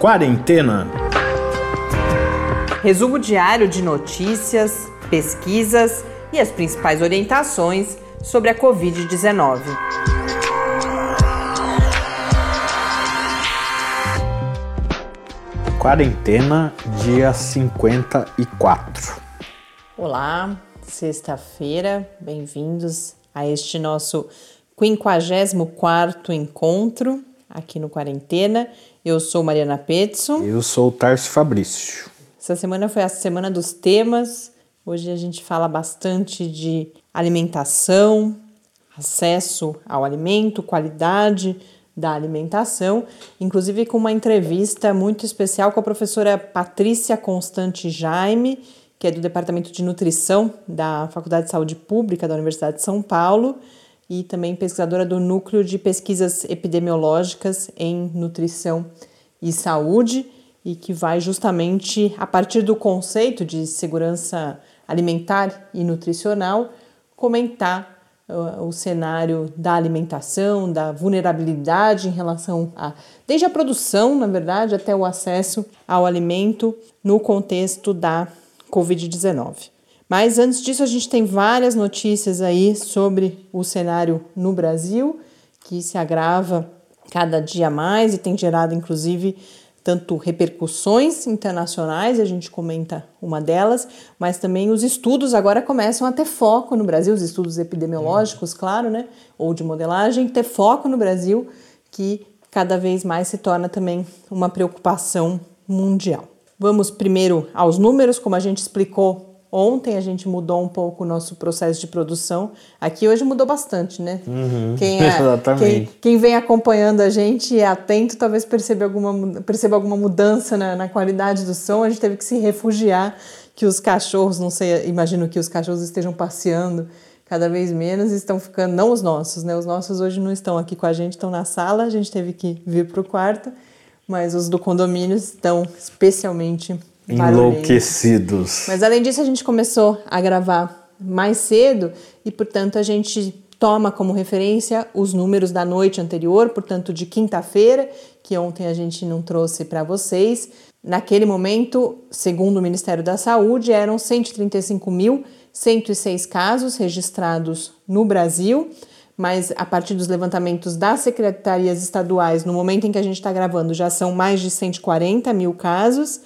Quarentena. Resumo diário de notícias, pesquisas e as principais orientações sobre a Covid-19. Quarentena, dia 54. Olá, sexta-feira, bem-vindos a este nosso 54 encontro aqui no Quarentena. Eu sou Mariana Petson. Eu sou o Tarso Fabrício. Essa semana foi a semana dos temas. Hoje a gente fala bastante de alimentação, acesso ao alimento, qualidade da alimentação, inclusive com uma entrevista muito especial com a professora Patrícia Constante Jaime, que é do Departamento de Nutrição da Faculdade de Saúde Pública da Universidade de São Paulo e também pesquisadora do Núcleo de Pesquisas Epidemiológicas em Nutrição e Saúde e que vai justamente a partir do conceito de segurança alimentar e nutricional comentar o cenário da alimentação, da vulnerabilidade em relação a desde a produção, na verdade, até o acesso ao alimento no contexto da COVID-19. Mas antes disso, a gente tem várias notícias aí sobre o cenário no Brasil, que se agrava cada dia mais e tem gerado, inclusive, tanto repercussões internacionais, a gente comenta uma delas, mas também os estudos agora começam a ter foco no Brasil, os estudos epidemiológicos, claro, né, ou de modelagem, ter foco no Brasil, que cada vez mais se torna também uma preocupação mundial. Vamos primeiro aos números, como a gente explicou Ontem a gente mudou um pouco o nosso processo de produção. Aqui hoje mudou bastante, né? Uhum, quem, é, quem, quem, vem acompanhando a gente e é atento talvez perceba alguma, perceba alguma mudança na, na, qualidade do som. A gente teve que se refugiar, que os cachorros, não sei, imagino que os cachorros estejam passeando cada vez menos estão ficando, não os nossos, né? Os nossos hoje não estão aqui com a gente, estão na sala, a gente teve que vir para o quarto, mas os do condomínio estão especialmente Enlouquecidos. Mas além disso, a gente começou a gravar mais cedo e, portanto, a gente toma como referência os números da noite anterior, portanto, de quinta-feira, que ontem a gente não trouxe para vocês. Naquele momento, segundo o Ministério da Saúde, eram 135.106 casos registrados no Brasil, mas a partir dos levantamentos das secretarias estaduais, no momento em que a gente está gravando, já são mais de 140 mil casos.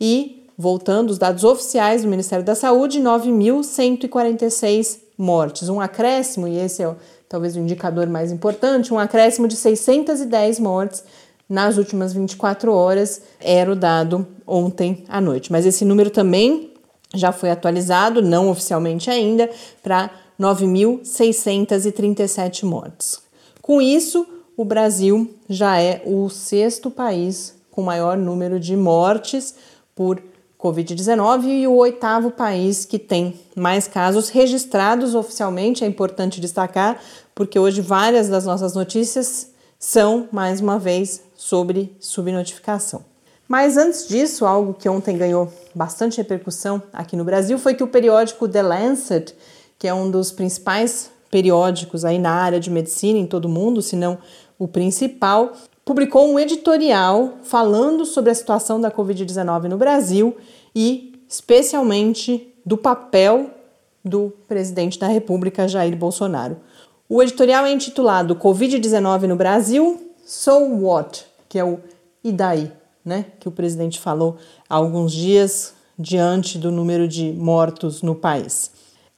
E, voltando, os dados oficiais do Ministério da Saúde, 9.146 mortes. Um acréscimo, e esse é talvez o indicador mais importante, um acréscimo de 610 mortes nas últimas 24 horas, era o dado ontem à noite. Mas esse número também já foi atualizado, não oficialmente ainda, para 9.637 mortes. Com isso, o Brasil já é o sexto país com maior número de mortes por Covid-19 e o oitavo país que tem mais casos registrados oficialmente. É importante destacar, porque hoje várias das nossas notícias são, mais uma vez, sobre subnotificação. Mas antes disso, algo que ontem ganhou bastante repercussão aqui no Brasil foi que o periódico The Lancet, que é um dos principais periódicos aí na área de medicina em todo o mundo, se não o principal, publicou um editorial falando sobre a situação da Covid-19 no Brasil e, especialmente, do papel do presidente da República, Jair Bolsonaro. O editorial é intitulado Covid-19 no Brasil, So What? Que é o e daí, né? Que o presidente falou há alguns dias diante do número de mortos no país.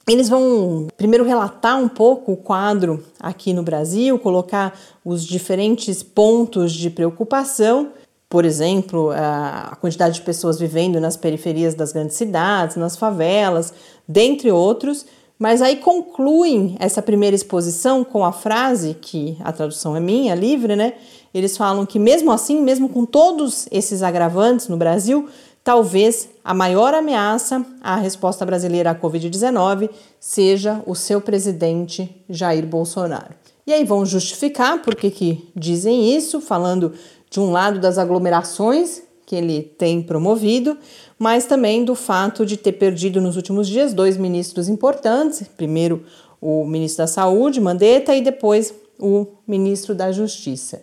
Eles vão primeiro relatar um pouco o quadro aqui no Brasil, colocar os diferentes pontos de preocupação, por exemplo, a quantidade de pessoas vivendo nas periferias das grandes cidades, nas favelas, dentre outros, mas aí concluem essa primeira exposição com a frase, que a tradução é minha, livre, né? Eles falam que mesmo assim, mesmo com todos esses agravantes no Brasil, Talvez a maior ameaça à resposta brasileira à Covid-19 seja o seu presidente Jair Bolsonaro. E aí vão justificar por que, que dizem isso, falando de um lado das aglomerações que ele tem promovido, mas também do fato de ter perdido nos últimos dias dois ministros importantes, primeiro o ministro da Saúde, Mandetta, e depois o ministro da Justiça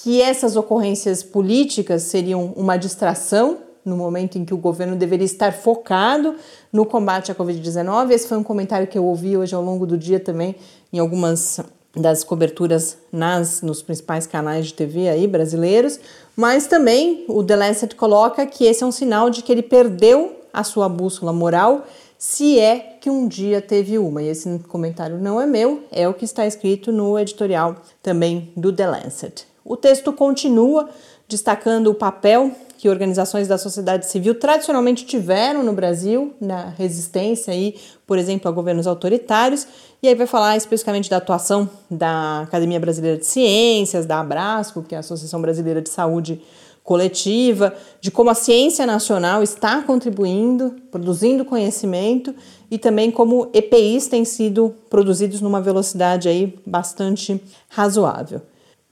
que essas ocorrências políticas seriam uma distração no momento em que o governo deveria estar focado no combate à Covid-19. Esse foi um comentário que eu ouvi hoje ao longo do dia também em algumas das coberturas nas nos principais canais de TV aí brasileiros, mas também o The Lancet coloca que esse é um sinal de que ele perdeu a sua bússola moral, se é que um dia teve uma. E esse comentário não é meu, é o que está escrito no editorial também do The Lancet. O texto continua destacando o papel que organizações da sociedade civil tradicionalmente tiveram no Brasil na resistência aí, por exemplo, a governos autoritários, e aí vai falar especificamente da atuação da Academia Brasileira de Ciências, da Abrasco, que é a Associação Brasileira de Saúde Coletiva, de como a ciência nacional está contribuindo, produzindo conhecimento e também como EPIs têm sido produzidos numa velocidade aí bastante razoável.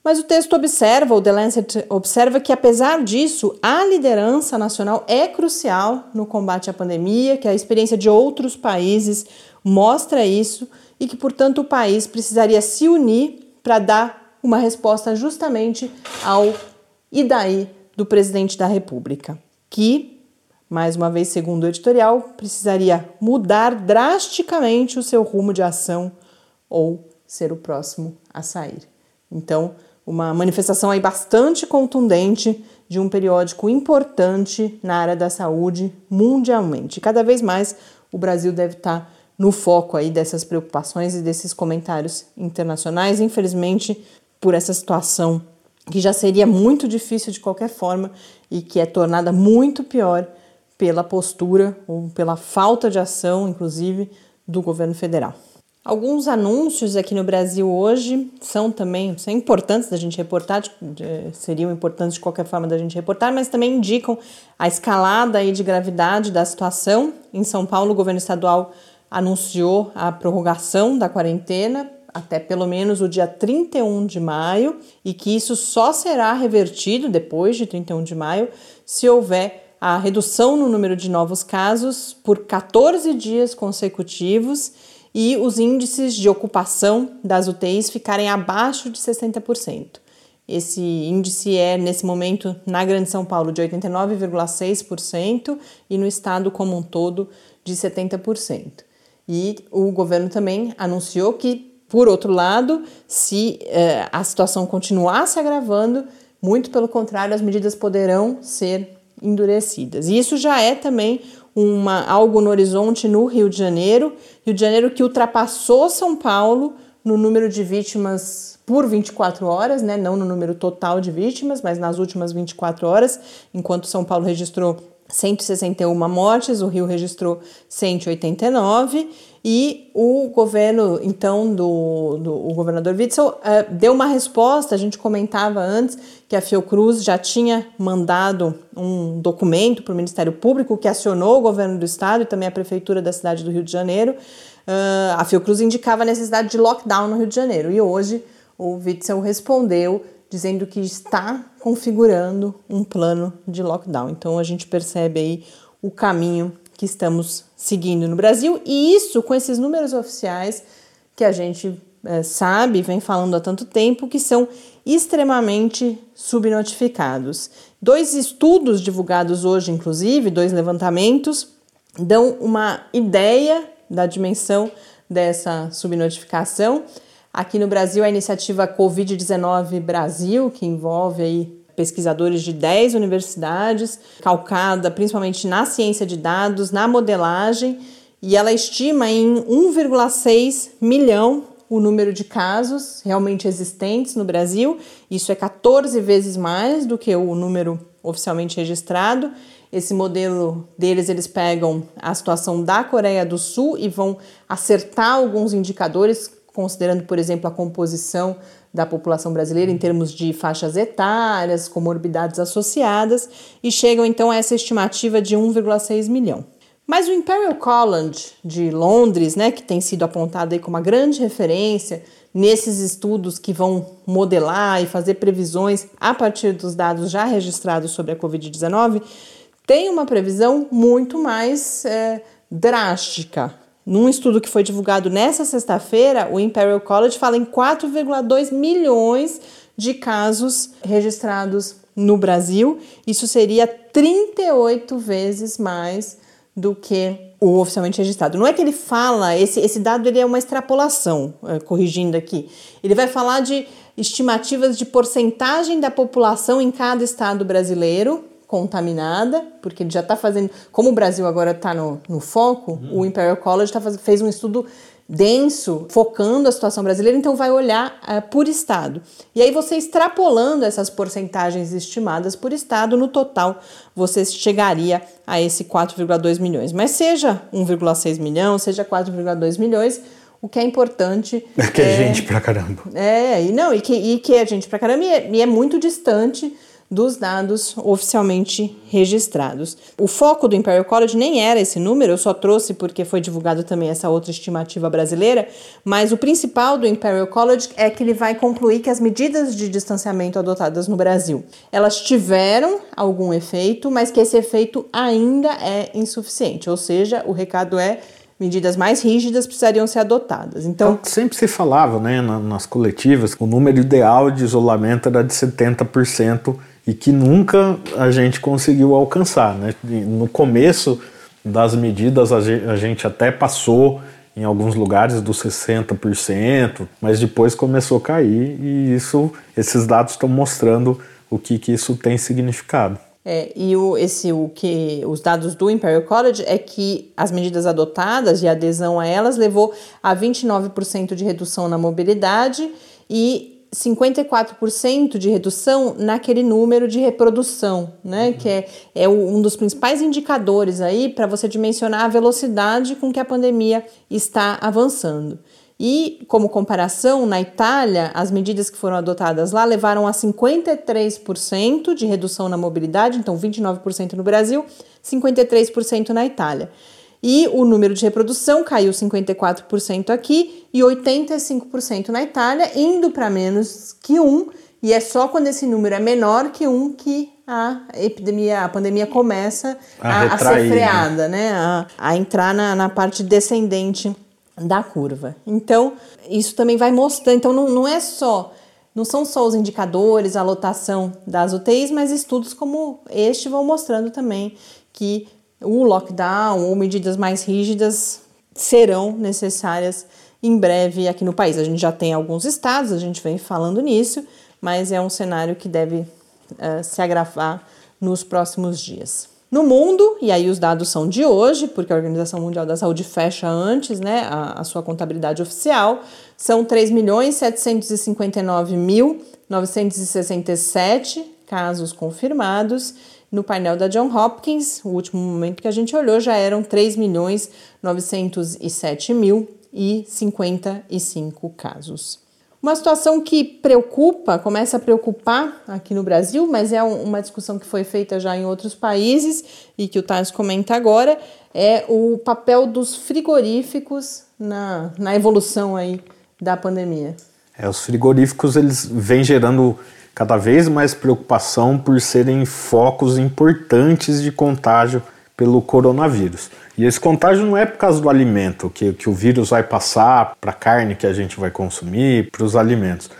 Mas o texto observa, o The Lancet observa que, apesar disso, a liderança nacional é crucial no combate à pandemia, que a experiência de outros países mostra isso e que, portanto, o país precisaria se unir para dar uma resposta justamente ao e daí do presidente da República, que, mais uma vez, segundo o editorial, precisaria mudar drasticamente o seu rumo de ação ou ser o próximo a sair. Então, uma manifestação aí bastante contundente de um periódico importante na área da saúde mundialmente. Cada vez mais o Brasil deve estar no foco aí dessas preocupações e desses comentários internacionais, infelizmente, por essa situação que já seria muito difícil de qualquer forma e que é tornada muito pior pela postura ou pela falta de ação, inclusive, do governo federal. Alguns anúncios aqui no Brasil hoje são também são importantes da gente reportar, seriam importantes de qualquer forma da gente reportar, mas também indicam a escalada aí de gravidade da situação. Em São Paulo, o governo estadual anunciou a prorrogação da quarentena até pelo menos o dia 31 de maio e que isso só será revertido depois de 31 de maio se houver a redução no número de novos casos por 14 dias consecutivos e os índices de ocupação das UTIs ficarem abaixo de 60%. Esse índice é, nesse momento, na Grande São Paulo, de 89,6% e no estado como um todo, de 70%. E o governo também anunciou que, por outro lado, se eh, a situação continuar se agravando, muito pelo contrário, as medidas poderão ser endurecidas. E isso já é também uma, algo no horizonte no Rio de Janeiro, Rio de Janeiro que ultrapassou São Paulo no número de vítimas por 24 horas, né? não no número total de vítimas, mas nas últimas 24 horas, enquanto São Paulo registrou 161 mortes, o Rio registrou 189 e o governo, então, do, do o governador Witzel uh, deu uma resposta. A gente comentava antes que a Fiocruz já tinha mandado um documento para o Ministério Público que acionou o governo do estado e também a prefeitura da cidade do Rio de Janeiro. Uh, a Fiocruz indicava a necessidade de lockdown no Rio de Janeiro e hoje o Witzel respondeu dizendo que está configurando um plano de lockdown. Então a gente percebe aí o caminho que estamos seguindo no Brasil e isso com esses números oficiais que a gente é, sabe, vem falando há tanto tempo, que são extremamente subnotificados. Dois estudos divulgados hoje, inclusive, dois levantamentos, dão uma ideia da dimensão dessa subnotificação. Aqui no Brasil, a iniciativa Covid-19 Brasil, que envolve aí pesquisadores de 10 universidades, calcada principalmente na ciência de dados, na modelagem, e ela estima em 1,6 milhão o número de casos realmente existentes no Brasil. Isso é 14 vezes mais do que o número oficialmente registrado. Esse modelo deles, eles pegam a situação da Coreia do Sul e vão acertar alguns indicadores, considerando, por exemplo, a composição da população brasileira em termos de faixas etárias, comorbidades associadas, e chegam então a essa estimativa de 1,6 milhão. Mas o Imperial College de Londres, né, que tem sido apontado aí como uma grande referência nesses estudos que vão modelar e fazer previsões a partir dos dados já registrados sobre a Covid-19, tem uma previsão muito mais é, drástica, num estudo que foi divulgado nessa sexta-feira, o Imperial College fala em 4,2 milhões de casos registrados no Brasil. Isso seria 38 vezes mais do que o oficialmente registrado. Não é que ele fala, esse, esse dado ele é uma extrapolação, é, corrigindo aqui. Ele vai falar de estimativas de porcentagem da população em cada estado brasileiro contaminada, porque ele já está fazendo. Como o Brasil agora está no, no foco, uhum. o Imperial College tá fez um estudo denso, focando a situação brasileira, então vai olhar uh, por estado. E aí você extrapolando essas porcentagens estimadas por estado, no total você chegaria a esse 4,2 milhões. Mas seja 1,6 milhão, seja 4,2 milhões, o que é importante. É que é, é gente pra caramba. É, e não, e que, e que é gente pra caramba, e é, e é muito distante dos dados oficialmente registrados. O foco do Imperial College nem era esse número, eu só trouxe porque foi divulgado também essa outra estimativa brasileira, mas o principal do Imperial College é que ele vai concluir que as medidas de distanciamento adotadas no Brasil, elas tiveram algum efeito, mas que esse efeito ainda é insuficiente, ou seja, o recado é medidas mais rígidas precisariam ser adotadas. Então, então sempre se falava, né, nas coletivas, o número ideal de isolamento era de 70% e que nunca a gente conseguiu alcançar. Né? No começo das medidas, a gente até passou em alguns lugares dos 60%, mas depois começou a cair e isso, esses dados estão mostrando o que, que isso tem significado. É, e o, esse, o que os dados do Imperial College é que as medidas adotadas e a adesão a elas levou a 29% de redução na mobilidade e 54% de redução naquele número de reprodução, né? Uhum. Que é, é um dos principais indicadores aí para você dimensionar a velocidade com que a pandemia está avançando. E, como comparação, na Itália, as medidas que foram adotadas lá levaram a 53% de redução na mobilidade, então 29% no Brasil, 53% na Itália. E o número de reprodução caiu 54% aqui e 85% na Itália, indo para menos que um. E é só quando esse número é menor que um que a epidemia, a pandemia começa a, a, a ser né? freada, né? A, a entrar na, na parte descendente da curva. Então, isso também vai mostrando. Então, não, não é só. Não são só os indicadores, a lotação das UTIs, mas estudos como este vão mostrando também que o lockdown ou medidas mais rígidas serão necessárias em breve aqui no país. A gente já tem alguns estados, a gente vem falando nisso, mas é um cenário que deve uh, se agravar nos próximos dias. No mundo, e aí os dados são de hoje, porque a Organização Mundial da Saúde fecha antes né, a, a sua contabilidade oficial, são 3.759.967 casos confirmados no painel da John Hopkins, o último momento que a gente olhou já eram 3 milhões 907 mil e 55 casos. Uma situação que preocupa, começa a preocupar aqui no Brasil, mas é uma discussão que foi feita já em outros países e que o Tars comenta agora, é o papel dos frigoríficos na, na evolução aí da pandemia. É, os frigoríficos eles vêm gerando cada vez mais preocupação por serem focos importantes de contágio pelo coronavírus. E esse contágio não é por causa do alimento, que, que o vírus vai passar para a carne que a gente vai consumir, para os alimentos.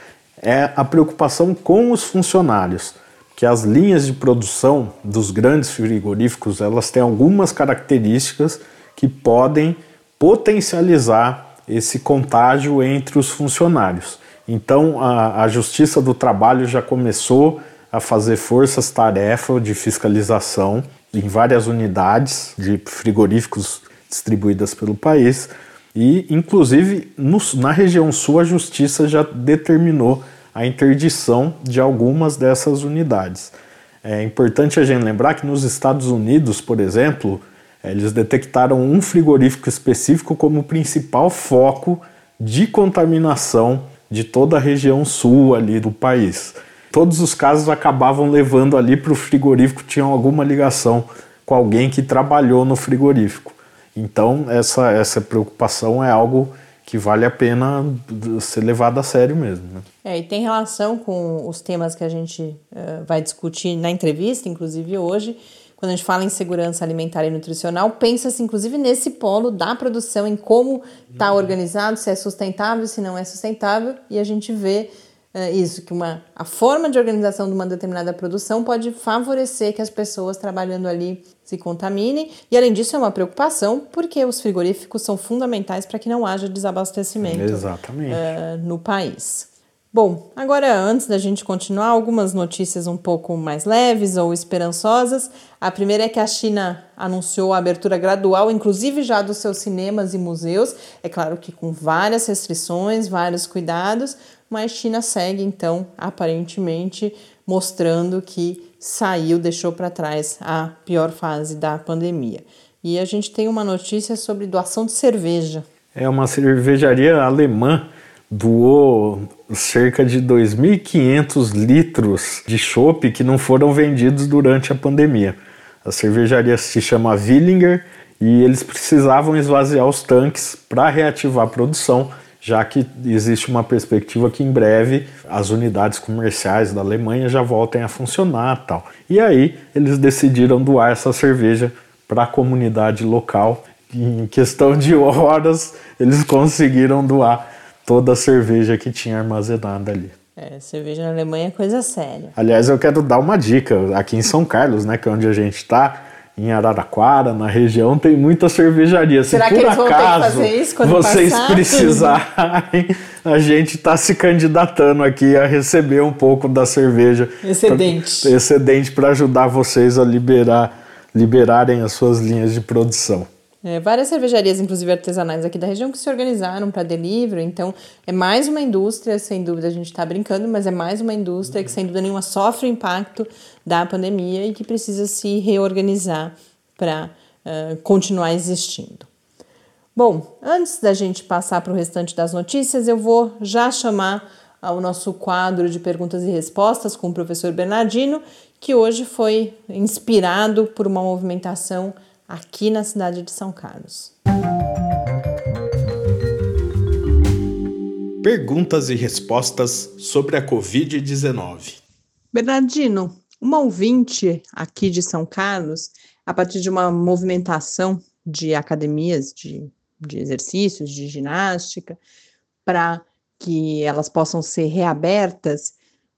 É a preocupação com os funcionários, que as linhas de produção dos grandes frigoríficos elas têm algumas características que podem potencializar esse contágio entre os funcionários. Então, a, a Justiça do Trabalho já começou a fazer forças-tarefa de fiscalização em várias unidades de frigoríficos distribuídas pelo país. E, inclusive, no, na região sul, a Justiça já determinou a interdição de algumas dessas unidades. É importante a gente lembrar que nos Estados Unidos, por exemplo, eles detectaram um frigorífico específico como principal foco de contaminação de toda a região sul ali do país. Todos os casos acabavam levando ali para o frigorífico, tinham alguma ligação com alguém que trabalhou no frigorífico. Então, essa, essa preocupação é algo que vale a pena ser levado a sério mesmo. Né? É, e tem relação com os temas que a gente uh, vai discutir na entrevista, inclusive hoje, quando a gente fala em segurança alimentar e nutricional, pensa-se inclusive nesse polo da produção, em como está organizado, se é sustentável, se não é sustentável, e a gente vê é, isso, que uma, a forma de organização de uma determinada produção pode favorecer que as pessoas trabalhando ali se contaminem. E além disso, é uma preocupação porque os frigoríficos são fundamentais para que não haja desabastecimento. Uh, no país. Bom, agora antes da gente continuar, algumas notícias um pouco mais leves ou esperançosas. A primeira é que a China anunciou a abertura gradual, inclusive já dos seus cinemas e museus. É claro que com várias restrições, vários cuidados, mas China segue então aparentemente mostrando que saiu, deixou para trás a pior fase da pandemia. E a gente tem uma notícia sobre doação de cerveja. É uma cervejaria alemã doou cerca de 2.500 litros de chopp que não foram vendidos durante a pandemia. A cervejaria se chama Willinger e eles precisavam esvaziar os tanques para reativar a produção, já que existe uma perspectiva que em breve as unidades comerciais da Alemanha já voltem a funcionar, tal. E aí eles decidiram doar essa cerveja para a comunidade local. Em questão de horas, eles conseguiram doar toda a cerveja que tinha armazenada ali. É, cerveja na Alemanha é coisa séria. Aliás, eu quero dar uma dica. Aqui em São Carlos, né, que é onde a gente está, em Araraquara, na região, tem muita cerveja. Será Se por acaso vocês passar? precisarem, a gente está se candidatando aqui a receber um pouco da cerveja. Excedente. Pra, excedente para ajudar vocês a liberar, liberarem as suas linhas de produção. É, várias cervejarias, inclusive artesanais aqui da região, que se organizaram para delivery. Então, é mais uma indústria, sem dúvida, a gente está brincando, mas é mais uma indústria que, sem dúvida nenhuma, sofre o impacto da pandemia e que precisa se reorganizar para uh, continuar existindo. Bom, antes da gente passar para o restante das notícias, eu vou já chamar ao nosso quadro de perguntas e respostas com o professor Bernardino, que hoje foi inspirado por uma movimentação aqui na cidade de São Carlos. Perguntas e respostas sobre a Covid-19. Bernardino, uma ouvinte aqui de São Carlos, a partir de uma movimentação de academias de, de exercícios, de ginástica, para que elas possam ser reabertas,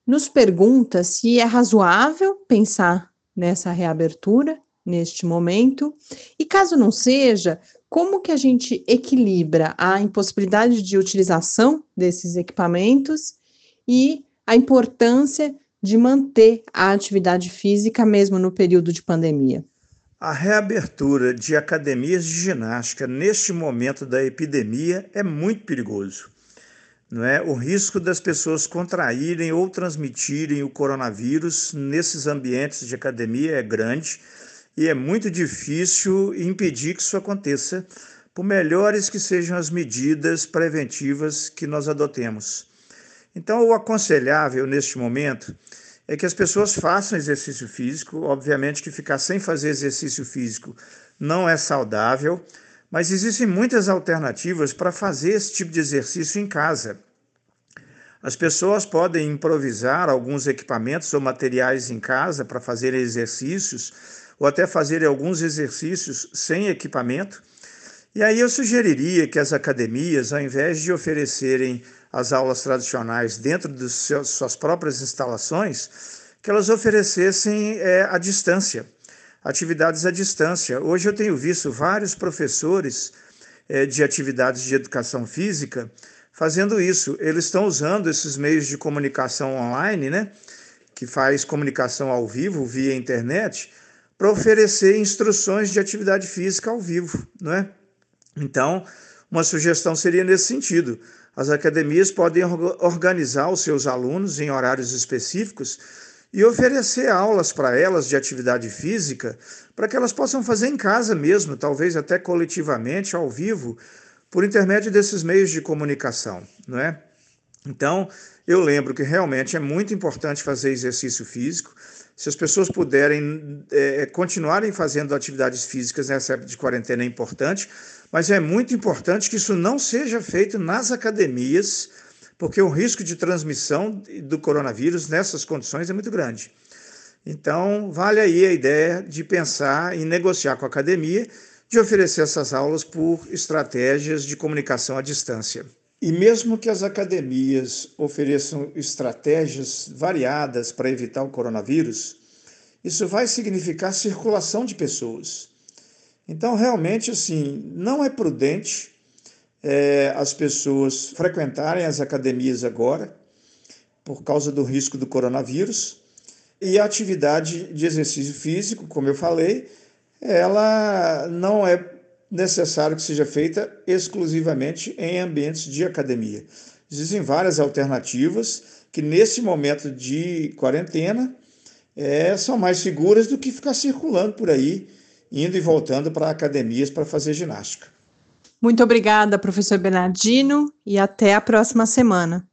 nos pergunta se é razoável pensar nessa reabertura neste momento? E caso não seja, como que a gente equilibra a impossibilidade de utilização desses equipamentos e a importância de manter a atividade física mesmo no período de pandemia? A reabertura de academias de ginástica neste momento da epidemia é muito perigoso. Não é? O risco das pessoas contraírem ou transmitirem o coronavírus nesses ambientes de academia é grande e é muito difícil impedir que isso aconteça, por melhores que sejam as medidas preventivas que nós adotemos. Então, o aconselhável neste momento é que as pessoas façam exercício físico. Obviamente que ficar sem fazer exercício físico não é saudável, mas existem muitas alternativas para fazer esse tipo de exercício em casa. As pessoas podem improvisar alguns equipamentos ou materiais em casa para fazer exercícios ou até fazer alguns exercícios sem equipamento. E aí eu sugeriria que as academias, ao invés de oferecerem as aulas tradicionais dentro de suas próprias instalações, que elas oferecessem é, à distância, atividades à distância. Hoje eu tenho visto vários professores é, de atividades de educação física fazendo isso. Eles estão usando esses meios de comunicação online, né, que faz comunicação ao vivo via internet, para oferecer instruções de atividade física ao vivo, não é? Então, uma sugestão seria nesse sentido. As academias podem organizar os seus alunos em horários específicos e oferecer aulas para elas de atividade física para que elas possam fazer em casa mesmo, talvez até coletivamente, ao vivo, por intermédio desses meios de comunicação, não é? Então, eu lembro que realmente é muito importante fazer exercício físico. Se as pessoas puderem é, continuarem fazendo atividades físicas nessa época de quarentena é importante, mas é muito importante que isso não seja feito nas academias, porque o risco de transmissão do coronavírus nessas condições é muito grande. Então, vale aí a ideia de pensar em negociar com a academia, de oferecer essas aulas por estratégias de comunicação à distância. E mesmo que as academias ofereçam estratégias variadas para evitar o coronavírus, isso vai significar circulação de pessoas. Então, realmente, assim, não é prudente é, as pessoas frequentarem as academias agora, por causa do risco do coronavírus. E a atividade de exercício físico, como eu falei, ela não é necessário que seja feita exclusivamente em ambientes de academia. Existem várias alternativas que, nesse momento de quarentena, é, são mais seguras do que ficar circulando por aí, indo e voltando para academias para fazer ginástica. Muito obrigada, professor Bernardino, e até a próxima semana.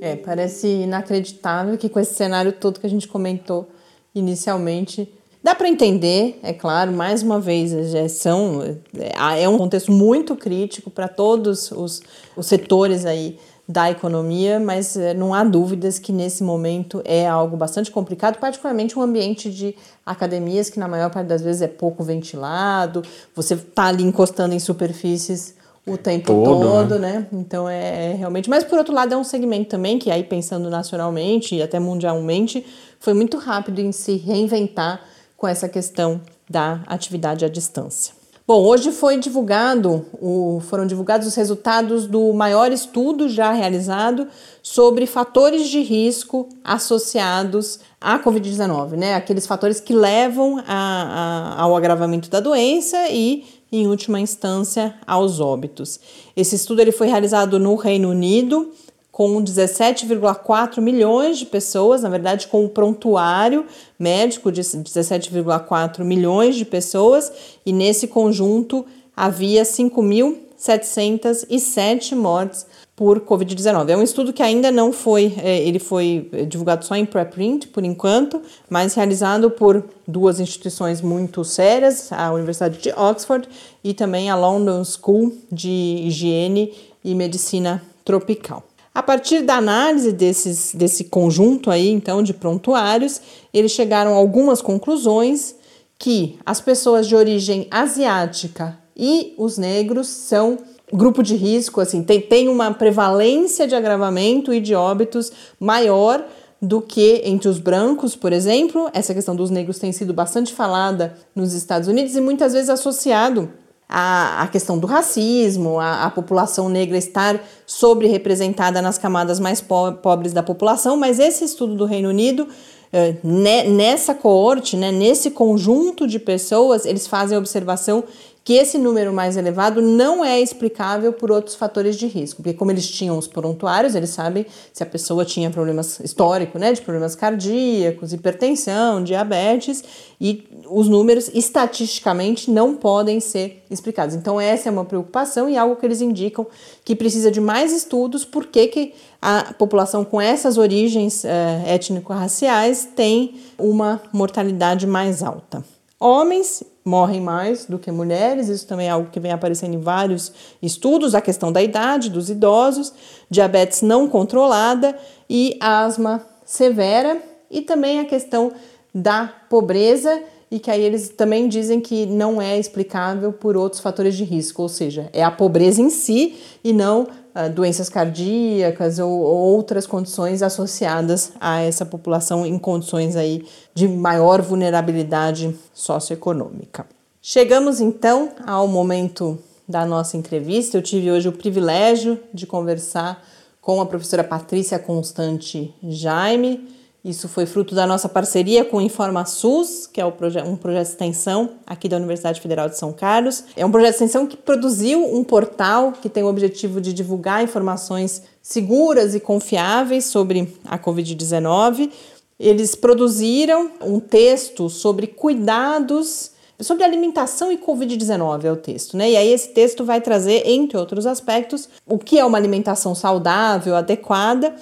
É, parece inacreditável que com esse cenário todo que a gente comentou inicialmente, dá para entender, é claro, mais uma vez, já são, é, é um contexto muito crítico para todos os, os setores aí da economia, mas é, não há dúvidas que nesse momento é algo bastante complicado, particularmente um ambiente de academias que na maior parte das vezes é pouco ventilado, você está ali encostando em superfícies o tempo todo, todo né? né? Então é, é, realmente. Mas por outro lado, é um segmento também que aí pensando nacionalmente e até mundialmente, foi muito rápido em se reinventar com essa questão da atividade à distância. Bom, hoje foi divulgado, o, foram divulgados os resultados do maior estudo já realizado sobre fatores de risco associados à Covid-19, né? Aqueles fatores que levam a, a, ao agravamento da doença e em última instância, aos óbitos. Esse estudo ele foi realizado no Reino Unido, com 17,4 milhões de pessoas, na verdade, com o prontuário médico de 17,4 milhões de pessoas, e nesse conjunto havia 5.707 mortes por Covid-19. É um estudo que ainda não foi, é, ele foi divulgado só em preprint por enquanto, mas realizado por duas instituições muito sérias, a Universidade de Oxford e também a London School de Higiene e Medicina Tropical. A partir da análise desses, desse conjunto aí, então, de prontuários, eles chegaram a algumas conclusões que as pessoas de origem asiática e os negros são grupo de risco, assim, tem, tem uma prevalência de agravamento e de óbitos maior do que entre os brancos, por exemplo. Essa questão dos negros tem sido bastante falada nos Estados Unidos e muitas vezes associado à, à questão do racismo, a, a população negra estar sobre-representada nas camadas mais po pobres da população, mas esse estudo do Reino Unido eh, nessa coorte, né, nesse conjunto de pessoas, eles fazem a observação que esse número mais elevado não é explicável por outros fatores de risco, porque como eles tinham os prontuários, eles sabem se a pessoa tinha problemas histórico, né, de problemas cardíacos, hipertensão, diabetes, e os números estatisticamente não podem ser explicados. Então essa é uma preocupação e algo que eles indicam que precisa de mais estudos, porque que a população com essas origens uh, étnico-raciais tem uma mortalidade mais alta. Homens morrem mais do que mulheres, isso também é algo que vem aparecendo em vários estudos, a questão da idade dos idosos, diabetes não controlada e asma severa, e também a questão da pobreza, e que aí eles também dizem que não é explicável por outros fatores de risco, ou seja, é a pobreza em si e não doenças cardíacas ou, ou, outras condições associadas a essa população em condições aí de maior vulnerabilidade socioeconômica. Chegamos então ao momento da nossa entrevista. Eu tive hoje o privilégio de conversar com a professora Patrícia Constante Jaime isso foi fruto da nossa parceria com o InformaSUS, que é um projeto de extensão aqui da Universidade Federal de São Carlos. É um projeto de extensão que produziu um portal que tem o objetivo de divulgar informações seguras e confiáveis sobre a Covid-19. Eles produziram um texto sobre cuidados sobre alimentação e Covid-19 é o texto, né? E aí esse texto vai trazer, entre outros aspectos, o que é uma alimentação saudável, adequada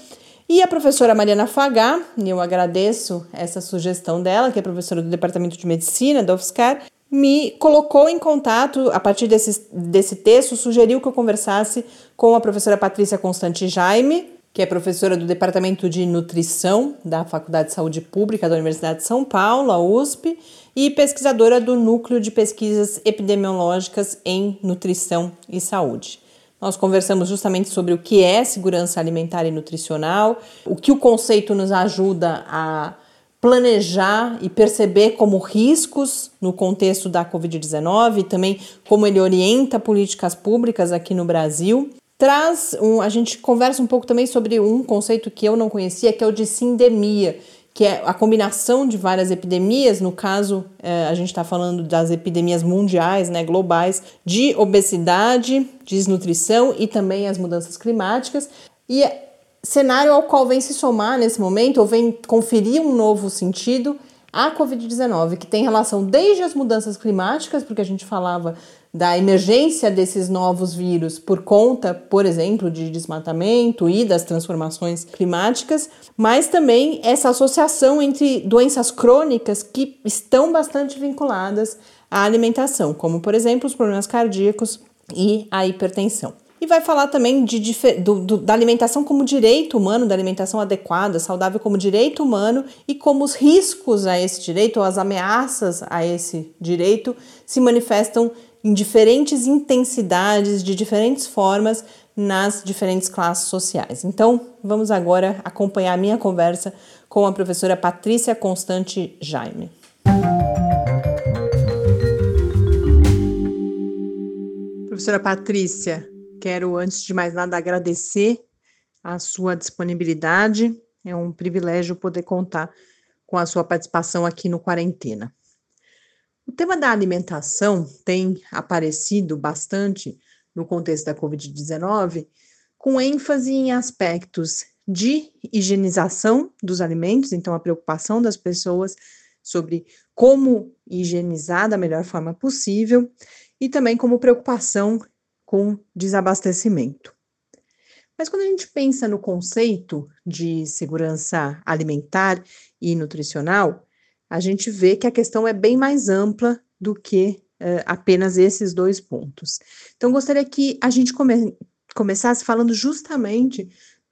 e a professora Mariana Fagá, e eu agradeço essa sugestão dela, que é professora do Departamento de Medicina da UFSCar, me colocou em contato, a partir desse, desse texto, sugeriu que eu conversasse com a professora Patrícia Constante Jaime, que é professora do Departamento de Nutrição da Faculdade de Saúde Pública da Universidade de São Paulo, a USP, e pesquisadora do Núcleo de Pesquisas Epidemiológicas em Nutrição e Saúde. Nós conversamos justamente sobre o que é segurança alimentar e nutricional, o que o conceito nos ajuda a planejar e perceber como riscos no contexto da Covid-19 e também como ele orienta políticas públicas aqui no Brasil. Traz um, a gente conversa um pouco também sobre um conceito que eu não conhecia, que é o de sindemia, que é a combinação de várias epidemias, no caso, é, a gente está falando das epidemias mundiais, né, globais, de obesidade, desnutrição e também as mudanças climáticas. E é cenário ao qual vem se somar nesse momento, ou vem conferir um novo sentido, a Covid-19, que tem relação desde as mudanças climáticas, porque a gente falava da emergência desses novos vírus por conta, por exemplo, de desmatamento e das transformações climáticas, mas também essa associação entre doenças crônicas que estão bastante vinculadas à alimentação, como por exemplo os problemas cardíacos e a hipertensão. E vai falar também de, do, do, da alimentação como direito humano, da alimentação adequada, saudável como direito humano e como os riscos a esse direito ou as ameaças a esse direito se manifestam em diferentes intensidades, de diferentes formas, nas diferentes classes sociais. Então, vamos agora acompanhar a minha conversa com a professora Patrícia Constante Jaime. Professora Patrícia, quero antes de mais nada agradecer a sua disponibilidade. É um privilégio poder contar com a sua participação aqui no Quarentena. O tema da alimentação tem aparecido bastante no contexto da Covid-19, com ênfase em aspectos de higienização dos alimentos, então a preocupação das pessoas sobre como higienizar da melhor forma possível, e também como preocupação com desabastecimento. Mas quando a gente pensa no conceito de segurança alimentar e nutricional, a gente vê que a questão é bem mais ampla do que uh, apenas esses dois pontos. Então, gostaria que a gente come começasse falando justamente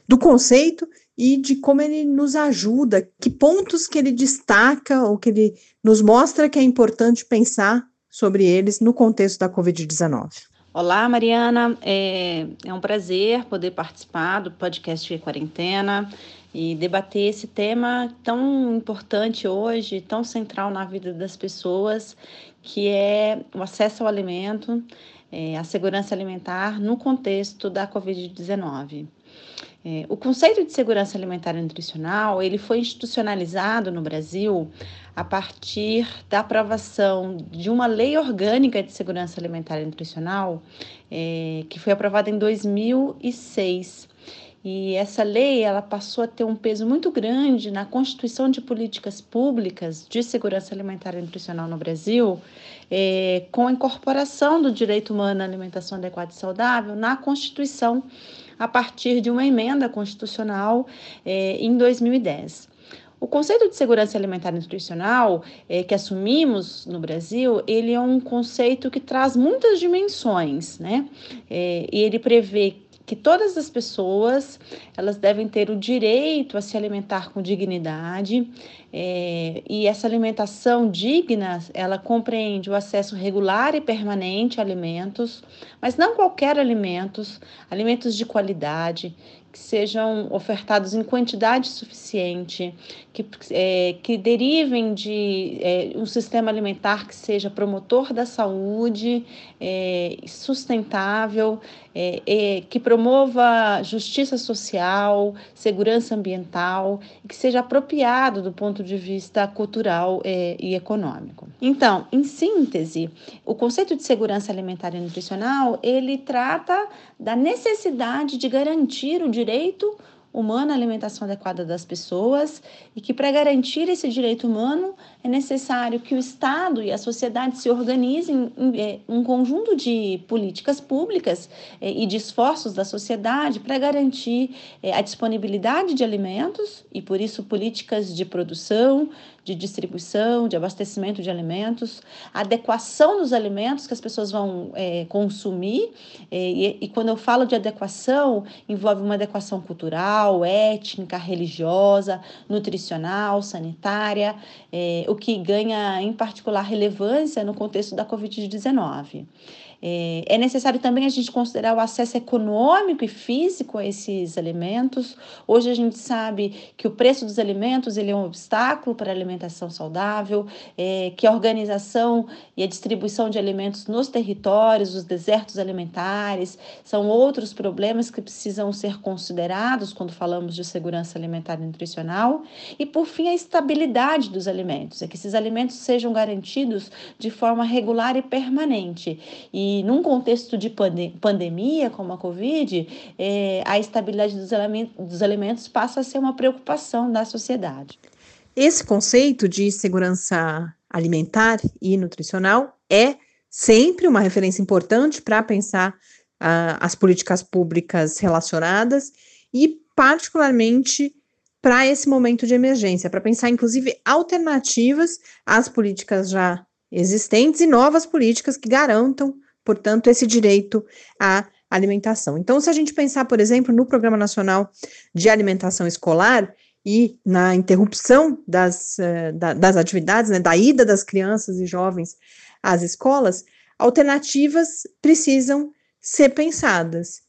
do conceito e de como ele nos ajuda, que pontos que ele destaca ou que ele nos mostra que é importante pensar sobre eles no contexto da Covid-19. Olá, Mariana. É, é, um prazer poder participar do podcast Quarentena e debater esse tema tão importante hoje, tão central na vida das pessoas, que é o acesso ao alimento, é, a segurança alimentar no contexto da Covid-19. É, o conceito de segurança alimentar e nutricional ele foi institucionalizado no Brasil a partir da aprovação de uma lei orgânica de segurança alimentar e nutricional é, que foi aprovada em 2006 e essa lei ela passou a ter um peso muito grande na constituição de políticas públicas de segurança alimentar e nutricional no Brasil, é, com a incorporação do direito humano à alimentação adequada e saudável na Constituição, a partir de uma emenda constitucional é, em 2010. O conceito de segurança alimentar e nutricional é, que assumimos no Brasil, ele é um conceito que traz muitas dimensões, né? E ele prevê que todas as pessoas elas devem ter o direito a se alimentar com dignidade é, e essa alimentação digna ela compreende o acesso regular e permanente a alimentos, mas não qualquer alimentos, alimentos de qualidade que sejam ofertados em quantidade suficiente, que, é, que derivem de é, um sistema alimentar que seja promotor da saúde, é, sustentável, é, que promova justiça social, segurança ambiental e que seja apropriado do ponto de vista cultural é, e econômico. Então, em síntese, o conceito de segurança alimentar e nutricional ele trata da necessidade de garantir o direito humano à alimentação adequada das pessoas e que para garantir esse direito humano é necessário que o Estado e a sociedade se organizem em é, um conjunto de políticas públicas é, e de esforços da sociedade para garantir é, a disponibilidade de alimentos e por isso políticas de produção, de distribuição, de abastecimento de alimentos, adequação dos alimentos que as pessoas vão é, consumir. É, e, e quando eu falo de adequação, envolve uma adequação cultural, étnica, religiosa, nutricional, sanitária, é, o que ganha em particular relevância no contexto da Covid-19. É, é necessário também a gente considerar o acesso econômico e físico a esses alimentos. Hoje a gente sabe que o preço dos alimentos ele é um obstáculo para a alimentação saudável, é, que a organização e a distribuição de alimentos nos territórios, os desertos alimentares, são outros problemas que precisam ser considerados quando falamos de segurança alimentar e nutricional. E, por fim, a estabilidade dos alimentos, é que esses alimentos sejam garantidos de forma regular e permanente. E e num contexto de pandemia, como a Covid, é, a estabilidade dos alimentos, dos alimentos passa a ser uma preocupação da sociedade. Esse conceito de segurança alimentar e nutricional é sempre uma referência importante para pensar uh, as políticas públicas relacionadas e, particularmente, para esse momento de emergência, para pensar, inclusive, alternativas às políticas já existentes e novas políticas que garantam portanto, esse direito à alimentação. Então, se a gente pensar, por exemplo, no Programa Nacional de Alimentação Escolar e na interrupção das, da, das atividades, né, da ida das crianças e jovens às escolas, alternativas precisam ser pensadas.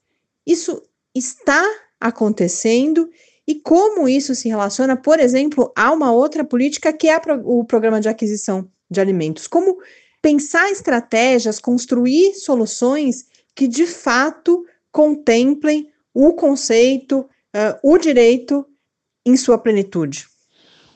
Isso está acontecendo e como isso se relaciona, por exemplo, a uma outra política que é o programa de aquisição de alimentos. Como pensar estratégias, construir soluções que de fato contemplem o conceito, uh, o direito em sua plenitude.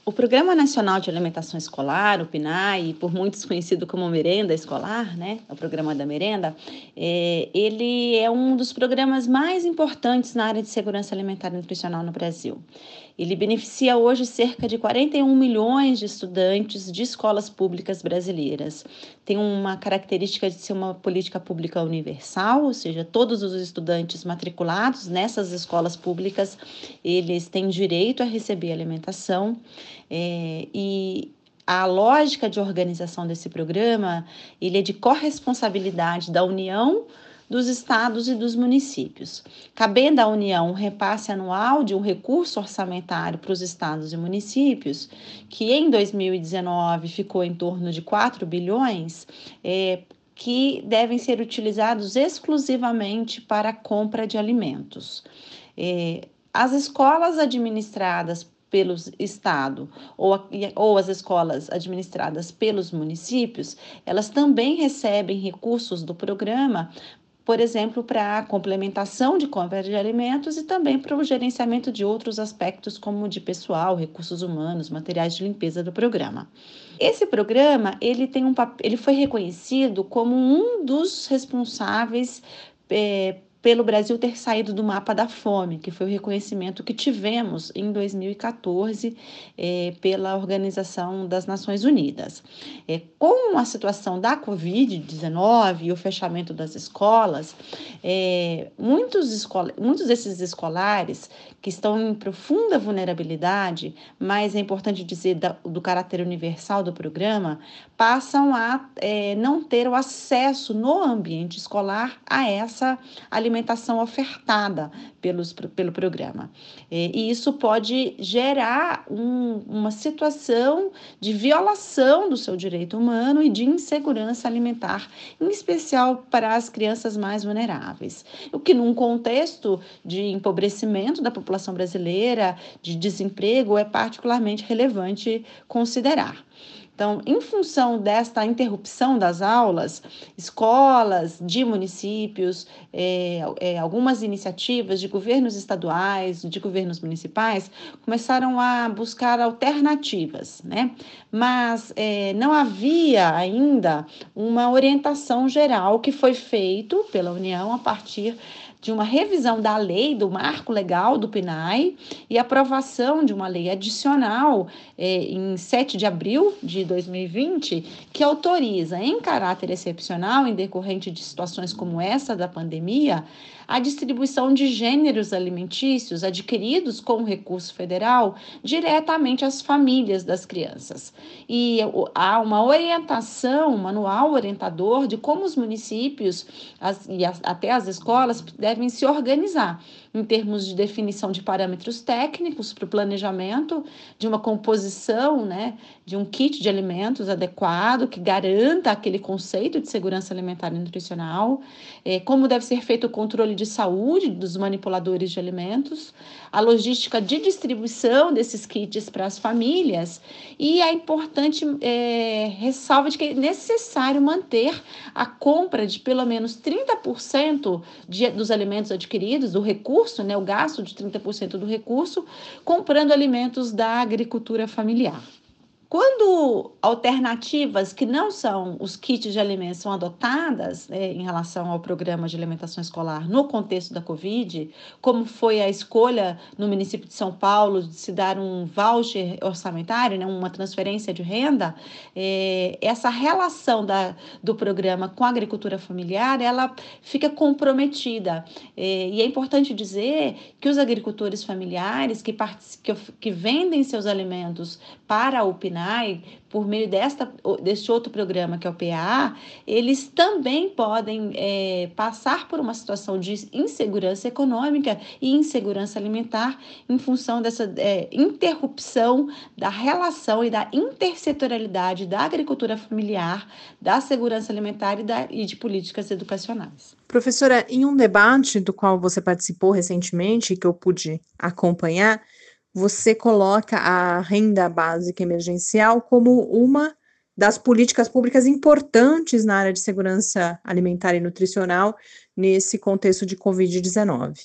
O Programa Nacional de Alimentação Escolar, o PNAE, por muitos conhecido como merenda escolar, né, o programa da merenda, é, ele é um dos programas mais importantes na área de segurança alimentar e nutricional no Brasil. Ele beneficia hoje cerca de 41 milhões de estudantes de escolas públicas brasileiras. Tem uma característica de ser uma política pública universal, ou seja, todos os estudantes matriculados nessas escolas públicas, eles têm direito a receber alimentação é, e a lógica de organização desse programa ele é de corresponsabilidade da União dos estados e dos municípios. Cabendo à União um repasse anual de um recurso orçamentário para os estados e municípios, que em 2019 ficou em torno de 4 bilhões, é, que devem ser utilizados exclusivamente para a compra de alimentos. É, as escolas administradas pelo Estado ou, ou as escolas administradas pelos municípios, elas também recebem recursos do programa por exemplo, para a complementação de compra de alimentos e também para o gerenciamento de outros aspectos, como de pessoal, recursos humanos, materiais de limpeza do programa. Esse programa ele tem um ele foi reconhecido como um dos responsáveis é, pelo Brasil ter saído do mapa da fome, que foi o reconhecimento que tivemos em 2014 é, pela Organização das Nações Unidas. É, com a situação da Covid-19 e o fechamento das escolas, é, muitos, escola, muitos desses escolares que estão em profunda vulnerabilidade, mas é importante dizer da, do caráter universal do programa, passam a não ter o acesso no ambiente escolar a essa alimentação ofertada pelos, pelo programa. E isso pode gerar um, uma situação de violação do seu direito humano e de insegurança alimentar, em especial para as crianças mais vulneráveis. O que, num contexto de empobrecimento da população brasileira, de desemprego, é particularmente relevante considerar. Então, em função desta interrupção das aulas, escolas de municípios, é, é, algumas iniciativas de governos estaduais, de governos municipais, começaram a buscar alternativas, né? Mas é, não havia ainda uma orientação geral que foi feito pela União a partir de uma revisão da lei, do marco legal do PNAE e aprovação de uma lei adicional eh, em 7 de abril de 2020, que autoriza, em caráter excepcional, em decorrente de situações como essa da pandemia, a distribuição de gêneros alimentícios adquiridos com recurso federal diretamente às famílias das crianças. E há uma orientação, um manual orientador de como os municípios as, e as, até as escolas devem se organizar em termos de definição de parâmetros técnicos para o planejamento de uma composição, né, de um kit de alimentos adequado que garanta aquele conceito de segurança alimentar e nutricional, é, como deve ser feito o controle de saúde dos manipuladores de alimentos, a logística de distribuição desses kits para as famílias e a importante é, ressalva de que é necessário manter a compra de pelo menos 30% de, dos alimentos adquiridos, do recurso, né, o gasto de 30% do recurso, comprando alimentos da agricultura familiar. Quando alternativas que não são os kits de alimentos são adotadas né, em relação ao programa de alimentação escolar no contexto da Covid, como foi a escolha no município de São Paulo de se dar um voucher orçamentário, né, uma transferência de renda, é, essa relação da, do programa com a agricultura familiar, ela fica comprometida. É, e é importante dizer que os agricultores familiares que, que, que vendem seus alimentos para o PNAE, por meio desta, deste outro programa que é o PAA, eles também podem é, passar por uma situação de insegurança econômica e insegurança alimentar em função dessa é, interrupção da relação e da intersetorialidade da agricultura familiar, da segurança alimentar e, da, e de políticas educacionais. Professora, em um debate do qual você participou recentemente, que eu pude acompanhar, você coloca a renda básica emergencial como uma das políticas públicas importantes na área de segurança alimentar e nutricional nesse contexto de Covid-19.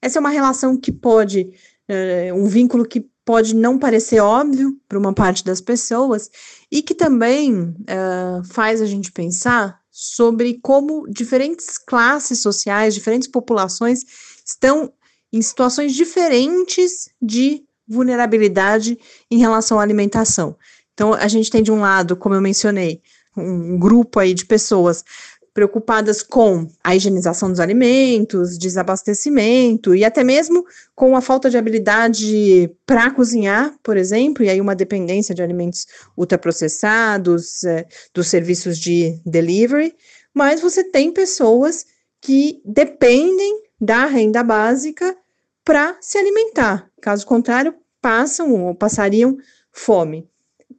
Essa é uma relação que pode, é, um vínculo que pode não parecer óbvio para uma parte das pessoas e que também é, faz a gente pensar sobre como diferentes classes sociais, diferentes populações estão em situações diferentes de vulnerabilidade em relação à alimentação. Então, a gente tem de um lado, como eu mencionei, um grupo aí de pessoas preocupadas com a higienização dos alimentos, desabastecimento e até mesmo com a falta de habilidade para cozinhar, por exemplo, e aí uma dependência de alimentos ultraprocessados, é, dos serviços de delivery, mas você tem pessoas que dependem da renda básica para se alimentar. Caso contrário, passam ou passariam fome.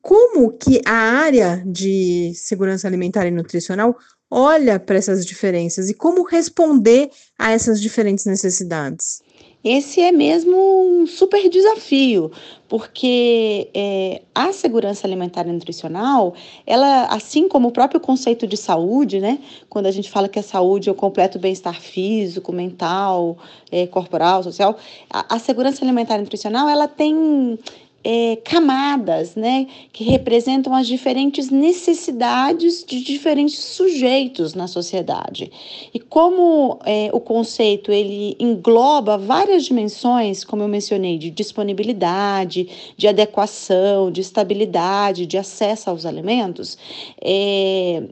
Como que a área de segurança alimentar e nutricional olha para essas diferenças e como responder a essas diferentes necessidades? Esse é mesmo um super desafio, porque é, a segurança alimentar e nutricional, ela, assim como o próprio conceito de saúde, né, quando a gente fala que a saúde é o completo bem-estar físico, mental, é, corporal, social, a, a segurança alimentar e nutricional, ela tem é, camadas, né, que representam as diferentes necessidades de diferentes sujeitos na sociedade. E como é, o conceito ele engloba várias dimensões, como eu mencionei, de disponibilidade, de adequação, de estabilidade, de acesso aos alimentos, é,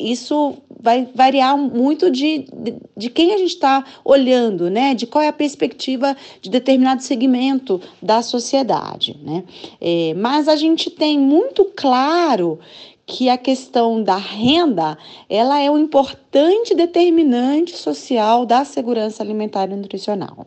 isso vai variar muito de, de, de quem a gente está olhando, né? De qual é a perspectiva de determinado segmento da sociedade, né? É, mas a gente tem muito claro que a questão da renda ela é um importante determinante social da segurança alimentar e nutricional.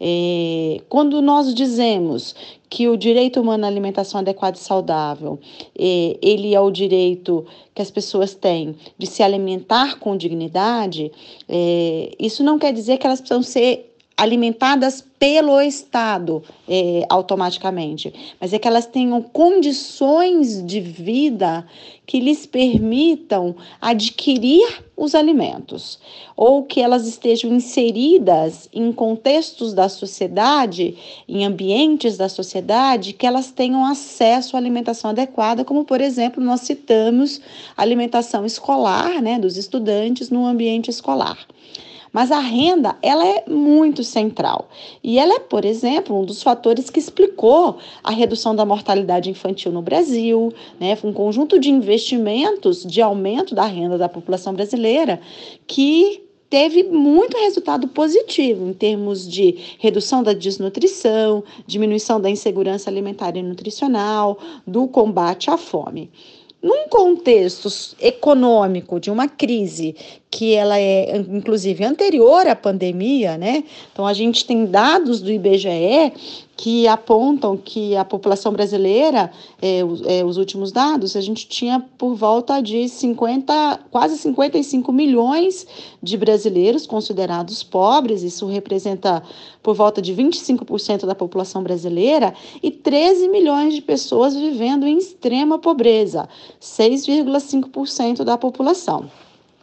É, quando nós dizemos que o direito humano à alimentação adequada e saudável, é, ele é o direito que as pessoas têm de se alimentar com dignidade, é, isso não quer dizer que elas precisam ser alimentadas pelo Estado é, automaticamente, mas é que elas tenham condições de vida que lhes permitam adquirir os alimentos, ou que elas estejam inseridas em contextos da sociedade, em ambientes da sociedade, que elas tenham acesso à alimentação adequada, como por exemplo, nós citamos alimentação escolar, né, dos estudantes no ambiente escolar. Mas a renda, ela é muito central. E ela é, por exemplo, um dos fatores que explicou a redução da mortalidade infantil no Brasil, né? Um conjunto de investimentos de aumento da renda da população brasileira que teve muito resultado positivo em termos de redução da desnutrição, diminuição da insegurança alimentar e nutricional, do combate à fome. Num contexto econômico de uma crise que ela é inclusive anterior à pandemia, né? Então a gente tem dados do IBGE que apontam que a população brasileira, é, é, os últimos dados, a gente tinha por volta de 50, quase 55 milhões de brasileiros considerados pobres, isso representa por volta de 25% da população brasileira, e 13 milhões de pessoas vivendo em extrema pobreza, 6,5% da população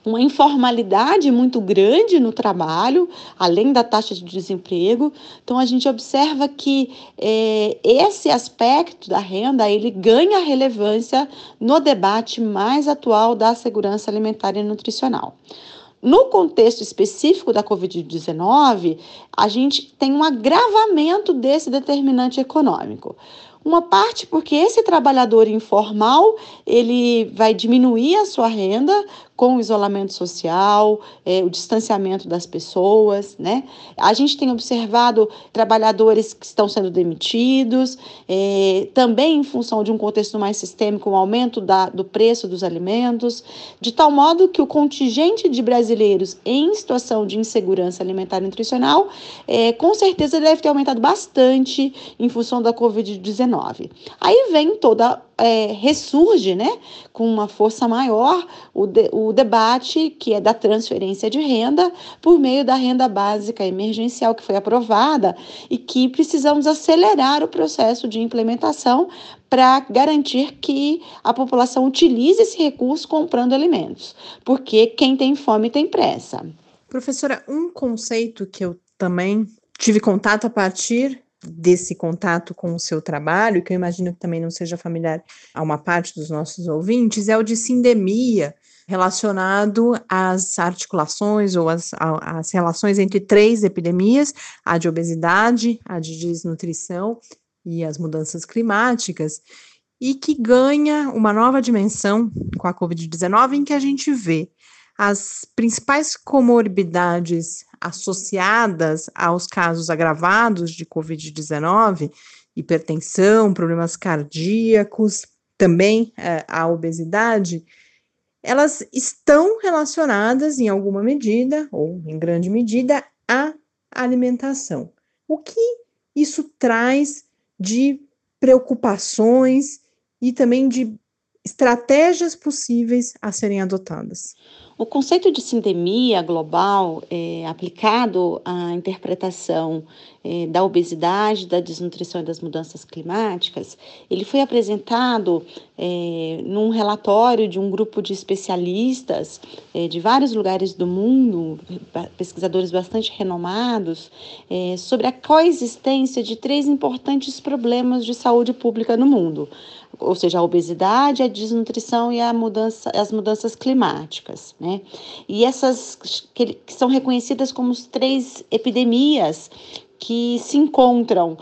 uma informalidade muito grande no trabalho, além da taxa de desemprego. Então a gente observa que é, esse aspecto da renda ele ganha relevância no debate mais atual da segurança alimentar e nutricional. No contexto específico da Covid-19, a gente tem um agravamento desse determinante econômico. Uma parte porque esse trabalhador informal ele vai diminuir a sua renda com o isolamento social, é, o distanciamento das pessoas, né? A gente tem observado trabalhadores que estão sendo demitidos, é, também em função de um contexto mais sistêmico, um aumento da, do preço dos alimentos, de tal modo que o contingente de brasileiros em situação de insegurança alimentar e nutricional, é, com certeza deve ter aumentado bastante em função da Covid-19. Aí vem toda é, ressurge né, com uma força maior o, de, o debate que é da transferência de renda por meio da renda básica emergencial que foi aprovada e que precisamos acelerar o processo de implementação para garantir que a população utilize esse recurso comprando alimentos, porque quem tem fome tem pressa. Professora, um conceito que eu também tive contato a partir desse contato com o seu trabalho, que eu imagino que também não seja familiar a uma parte dos nossos ouvintes, é o de sindemia, relacionado às articulações ou às, às relações entre três epidemias, a de obesidade, a de desnutrição e as mudanças climáticas, e que ganha uma nova dimensão com a Covid-19, em que a gente vê as principais comorbidades associadas aos casos agravados de Covid-19, hipertensão, problemas cardíacos, também é, a obesidade, elas estão relacionadas em alguma medida, ou em grande medida, à alimentação. O que isso traz de preocupações e também de estratégias possíveis a serem adotadas? O conceito de sindemia global é aplicado à interpretação é, da obesidade, da desnutrição e das mudanças climáticas, ele foi apresentado é, num relatório de um grupo de especialistas é, de vários lugares do mundo, pesquisadores bastante renomados, é, sobre a coexistência de três importantes problemas de saúde pública no mundo ou seja, a obesidade, a desnutrição e a mudança, as mudanças climáticas, né? E essas que, que são reconhecidas como três epidemias que se encontram,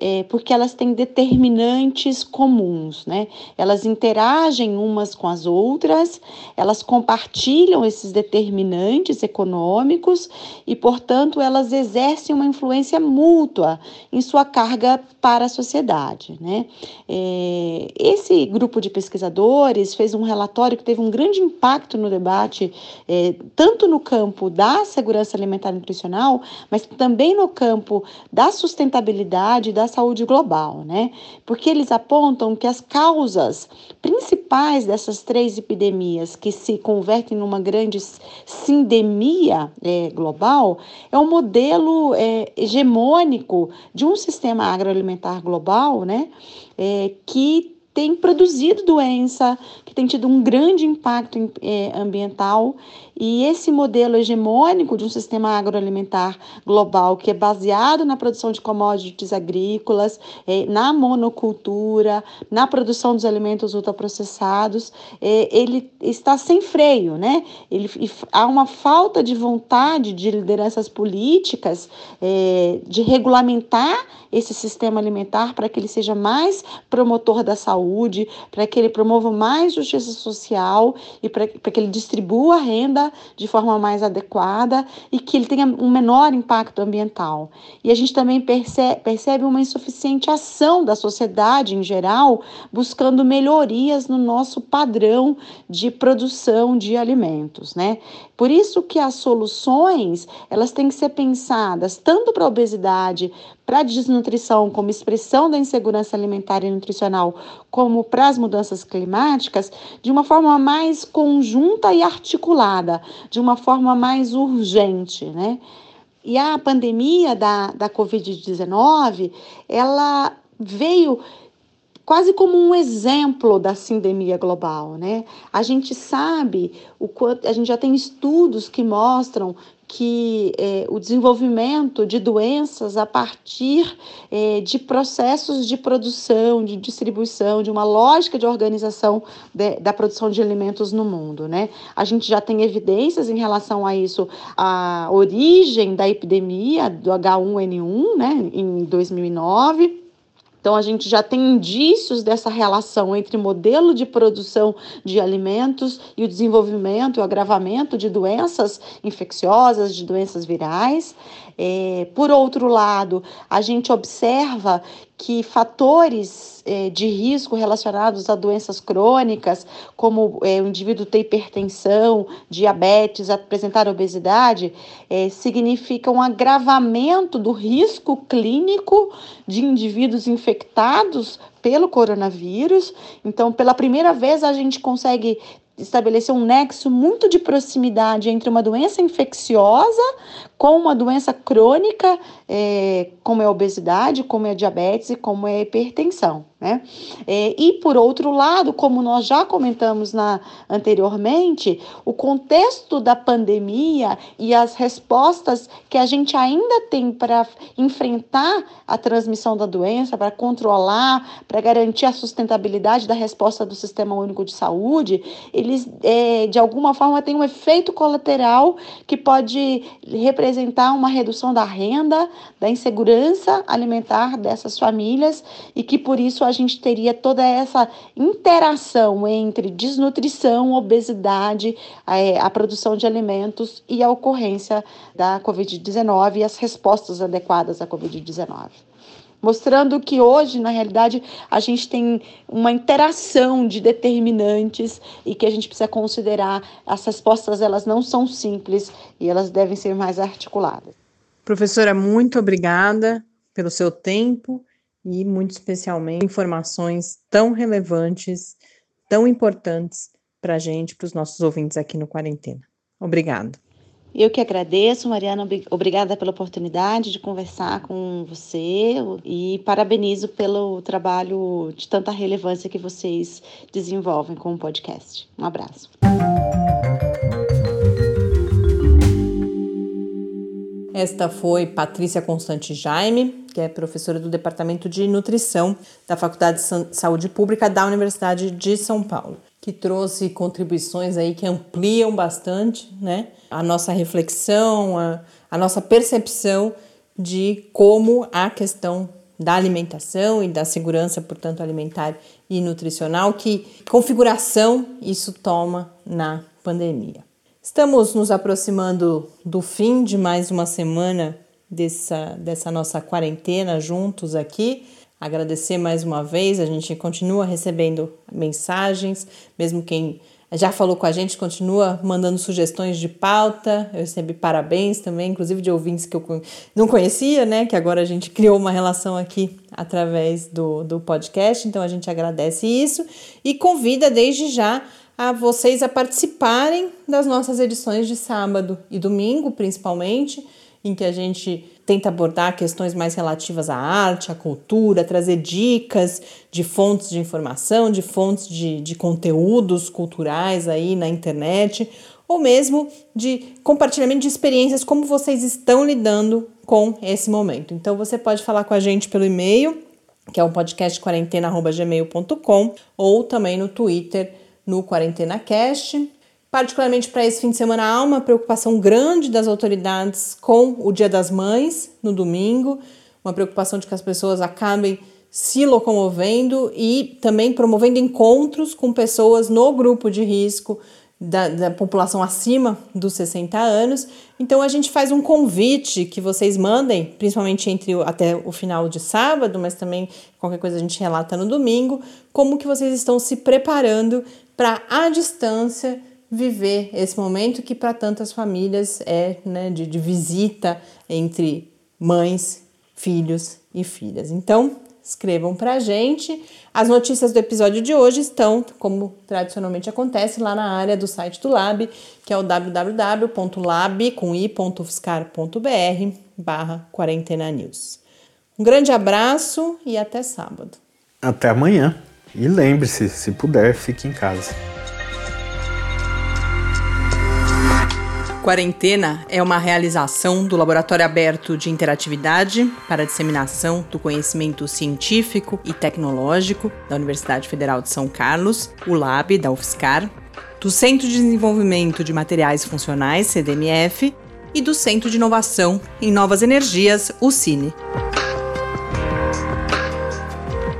é, porque elas têm determinantes comuns, né? Elas interagem umas com as outras, elas compartilham esses determinantes econômicos e, portanto, elas exercem uma influência mútua em sua carga para a sociedade, né? É, esse grupo de pesquisadores fez um relatório que teve um grande impacto no debate, é, tanto no campo da segurança alimentar e nutricional, mas também no campo campo da sustentabilidade e da saúde global, né? Porque eles apontam que as causas principais dessas três epidemias que se convertem numa grande sindemia é, global é um modelo é, hegemônico de um sistema agroalimentar global, né? É, que tem produzido doença, que tem tido um grande impacto é, ambiental e esse modelo hegemônico de um sistema agroalimentar global, que é baseado na produção de commodities agrícolas, eh, na monocultura, na produção dos alimentos ultraprocessados, eh, ele está sem freio, né? Ele, há uma falta de vontade de lideranças políticas eh, de regulamentar esse sistema alimentar para que ele seja mais promotor da saúde para que ele promova mais justiça social e para que ele distribua a renda de forma mais adequada e que ele tenha um menor impacto ambiental. E a gente também percebe, percebe uma insuficiente ação da sociedade em geral, buscando melhorias no nosso padrão de produção de alimentos, né? Por isso que as soluções, elas têm que ser pensadas tanto para a obesidade, para a desnutrição como expressão da insegurança alimentar e nutricional, como para as mudanças climáticas, de uma forma mais conjunta e articulada, de uma forma mais urgente, né? E a pandemia da, da Covid-19, ela veio quase como um exemplo da sindemia global, né? A gente sabe o quanto a gente já tem estudos que mostram que é, o desenvolvimento de doenças a partir é, de processos de produção, de distribuição, de uma lógica de organização de, da produção de alimentos no mundo, né? A gente já tem evidências em relação a isso, a origem da epidemia do H1N1, né, em 2009 então, a gente já tem indícios dessa relação entre modelo de produção de alimentos e o desenvolvimento e o agravamento de doenças infecciosas, de doenças virais. É, por outro lado, a gente observa que fatores é, de risco relacionados a doenças crônicas, como é, o indivíduo ter hipertensão, diabetes, apresentar obesidade, é, significa um agravamento do risco clínico de indivíduos infectados pelo coronavírus. Então, pela primeira vez, a gente consegue estabelecer um nexo muito de proximidade entre uma doença infecciosa com uma doença crônica, é, como é a obesidade, como é a diabetes e como é a hipertensão. Né? É, e, por outro lado, como nós já comentamos na, anteriormente, o contexto da pandemia e as respostas que a gente ainda tem para enfrentar a transmissão da doença, para controlar, para garantir a sustentabilidade da resposta do Sistema Único de Saúde, eles, é, de alguma forma, têm um efeito colateral que pode representar uma redução da renda, da insegurança alimentar dessas famílias e que, por isso, a a gente teria toda essa interação entre desnutrição, obesidade, a, é, a produção de alimentos e a ocorrência da Covid-19 e as respostas adequadas à Covid-19 mostrando que hoje, na realidade, a gente tem uma interação de determinantes e que a gente precisa considerar as respostas, elas não são simples e elas devem ser mais articuladas. Professora, muito obrigada pelo seu tempo e, muito especialmente, informações tão relevantes, tão importantes para a gente, para os nossos ouvintes aqui no Quarentena. Obrigada. Eu que agradeço, Mariana, obrigada pela oportunidade de conversar com você e parabenizo pelo trabalho de tanta relevância que vocês desenvolvem com o podcast. Um abraço. Esta foi Patrícia Constante Jaime, que é professora do Departamento de Nutrição da Faculdade de Saúde Pública da Universidade de São Paulo, que trouxe contribuições aí que ampliam bastante né, a nossa reflexão, a, a nossa percepção de como a questão da alimentação e da segurança, portanto, alimentar e nutricional, que configuração isso toma na pandemia. Estamos nos aproximando do fim de mais uma semana dessa, dessa nossa quarentena juntos aqui. Agradecer mais uma vez, a gente continua recebendo mensagens, mesmo quem já falou com a gente continua mandando sugestões de pauta. Eu recebi parabéns também, inclusive de ouvintes que eu não conhecia, né? Que agora a gente criou uma relação aqui através do, do podcast, então a gente agradece isso e convida desde já a vocês a participarem das nossas edições de sábado e domingo, principalmente, em que a gente tenta abordar questões mais relativas à arte, à cultura, trazer dicas de fontes de informação, de fontes de, de conteúdos culturais aí na internet, ou mesmo de compartilhamento de experiências, como vocês estão lidando com esse momento. Então você pode falar com a gente pelo e-mail, que é o podcastquarentena.gmail.com, ou também no Twitter no Quarentena Cast. Particularmente para esse fim de semana, há uma preocupação grande das autoridades com o Dia das Mães, no domingo, uma preocupação de que as pessoas acabem se locomovendo e também promovendo encontros com pessoas no grupo de risco da, da, população acima dos 60 anos. Então a gente faz um convite que vocês mandem, principalmente entre até o final de sábado, mas também qualquer coisa a gente relata no domingo, como que vocês estão se preparando para à distância viver esse momento que para tantas famílias é né, de, de visita entre mães, filhos e filhas. Então, escrevam para a gente. As notícias do episódio de hoje estão, como tradicionalmente acontece, lá na área do site do Lab, que é o www.lab.ufscar.br barra quarentena news. Um grande abraço e até sábado. Até amanhã. E lembre-se, se puder, fique em casa. Quarentena é uma realização do Laboratório Aberto de Interatividade para Disseminação do Conhecimento Científico e Tecnológico da Universidade Federal de São Carlos, o LAB da UFSCar, do Centro de Desenvolvimento de Materiais Funcionais, CDMF, e do Centro de Inovação em Novas Energias, o CINE.